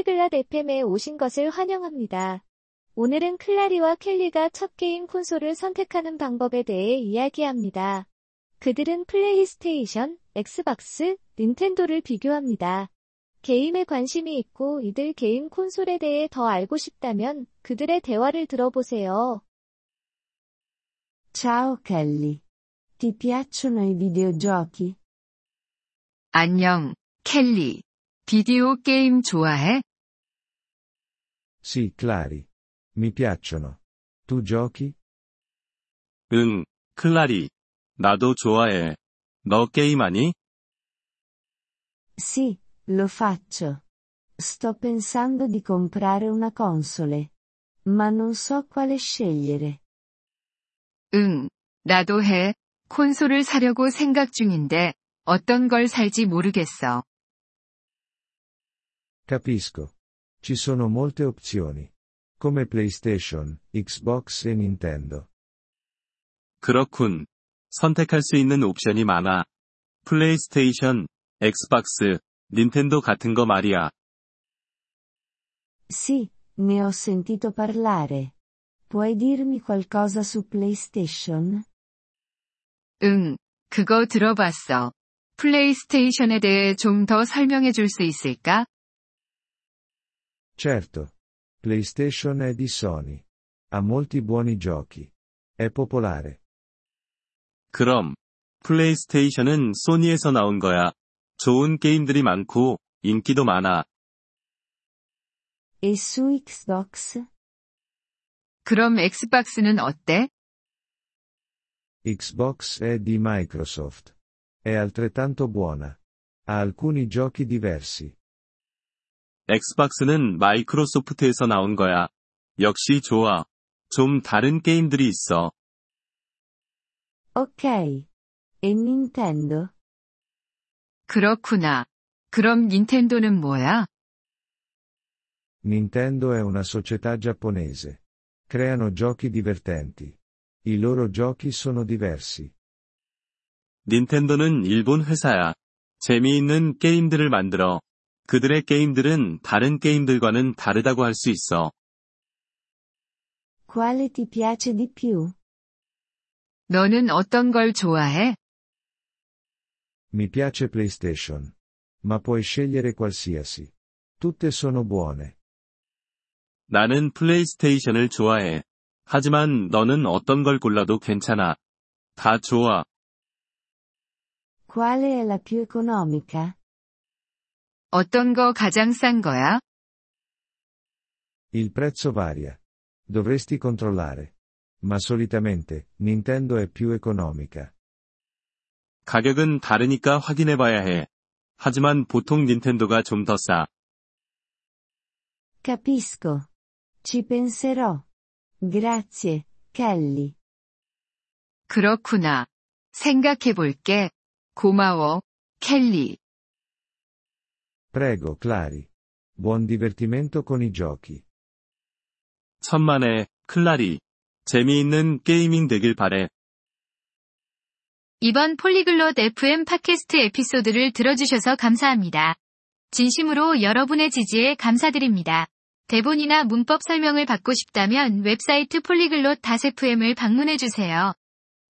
폴리글랏 FM에 오신 것을 환영합니다. 오늘은 클라리와 켈리가 첫 게임 콘솔을 선택하는 방법에 대해 이야기합니다. 그들은 플레이스테이션, 엑스박스, 닌텐도를 비교합니다. 게임에 관심이 있고 이들 게임 콘솔에 대해 더 알고 싶다면 그들의 대화를 들어보세요. Ciao Kelly. Ti piacciono i videogiochi? 안녕, 켈리. 비디오 게임 좋아해? Sì, Clary. Mi piacciono. Tu giochi? 응, 클라리. 나도 좋아해. 너 게임하니? Sì, lo faccio. Sto pensando di comprare una console. Ma non so quale scegliere. 응, 나도 해. 콘솔을 사려고 생각 중인데, 어떤 걸 살지 모르겠어. Capisco. Ci sono molte opzioni. Come PlayStation, Xbox e Nintendo. 그렇군. 선택할 수 있는 옵션이 많아. 플레이스테이션, 엑스박스, 닌텐도 같은 거 말이야. Sì, ne ho sentito parlare. Puoi dirmi qualcosa su PlayStation? 응, 그거 들어봤어. 플레이스테이션에 대해 좀 더 설명해 줄 수 있을까? Certo. PlayStation è di Sony. Ha molti buoni giochi. È popolare. 그럼, 플레이스테이션은 소니에서 나온 거야. 좋은 게임들이 많고, 인기도 많아. E su Xbox? 그럼 엑스박스는 어때? Xbox è di Microsoft. È altrettanto buona. Ha alcuni giochi diversi. 엑스박스는 마이크로소프트에서 나온 거야. 역시 좋아. 좀 다른 게임들이 있어. Ok. E Nintendo? 그렇구나. 그럼 닌텐도는 뭐야? Nintendo è una società giapponese. Creano giochi divertenti. I loro giochi sono diversi. 닌텐도는 일본 회사야. 재미있는 게임들을 만들어. 그들의 게임들은 다른 게임들과는 다르다고 할 수 있어. Quale ti piace di più? 너는 어떤 걸 좋아해? Mi piace PlayStation. Ma puoi scegliere qualsiasi. Tutte sono buone. 나는 플레이스테이션을 좋아해. 하지만 너는 어떤 걸 골라도 괜찮아. 다 좋아. Quale è la più economica? 어떤 거 가장 싼 거야? Il prezzo varia. Dovresti controllare. Ma solitamente, Nintendo è più economica. 가격은 다르니까 확인해 봐야 해. 하지만 보통 닌텐도가 좀 더 싸. Capisco. Ci penserò. Grazie, Kelly. 그렇구나. 생각해 볼게. 고마워, 켈리. Prego, Clary. Buon divertimento con i giochi. 천만에, 클라리. 재미있는 gaming 되길 바래. 이번 폴리글롯 FM 팟캐스트 에피소드를 들어주셔서 감사합니다. 진심으로 여러분의 지지에 감사드립니다. 대본이나 문법 설명을 받고 싶다면 웹사이트 폴리글롯 FM을 방문해주세요.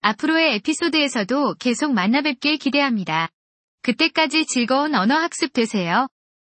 앞으로의 에피소드에서도 계속 만나뵙길 기대합니다. 그때까지 즐거운 언어 학습 되세요.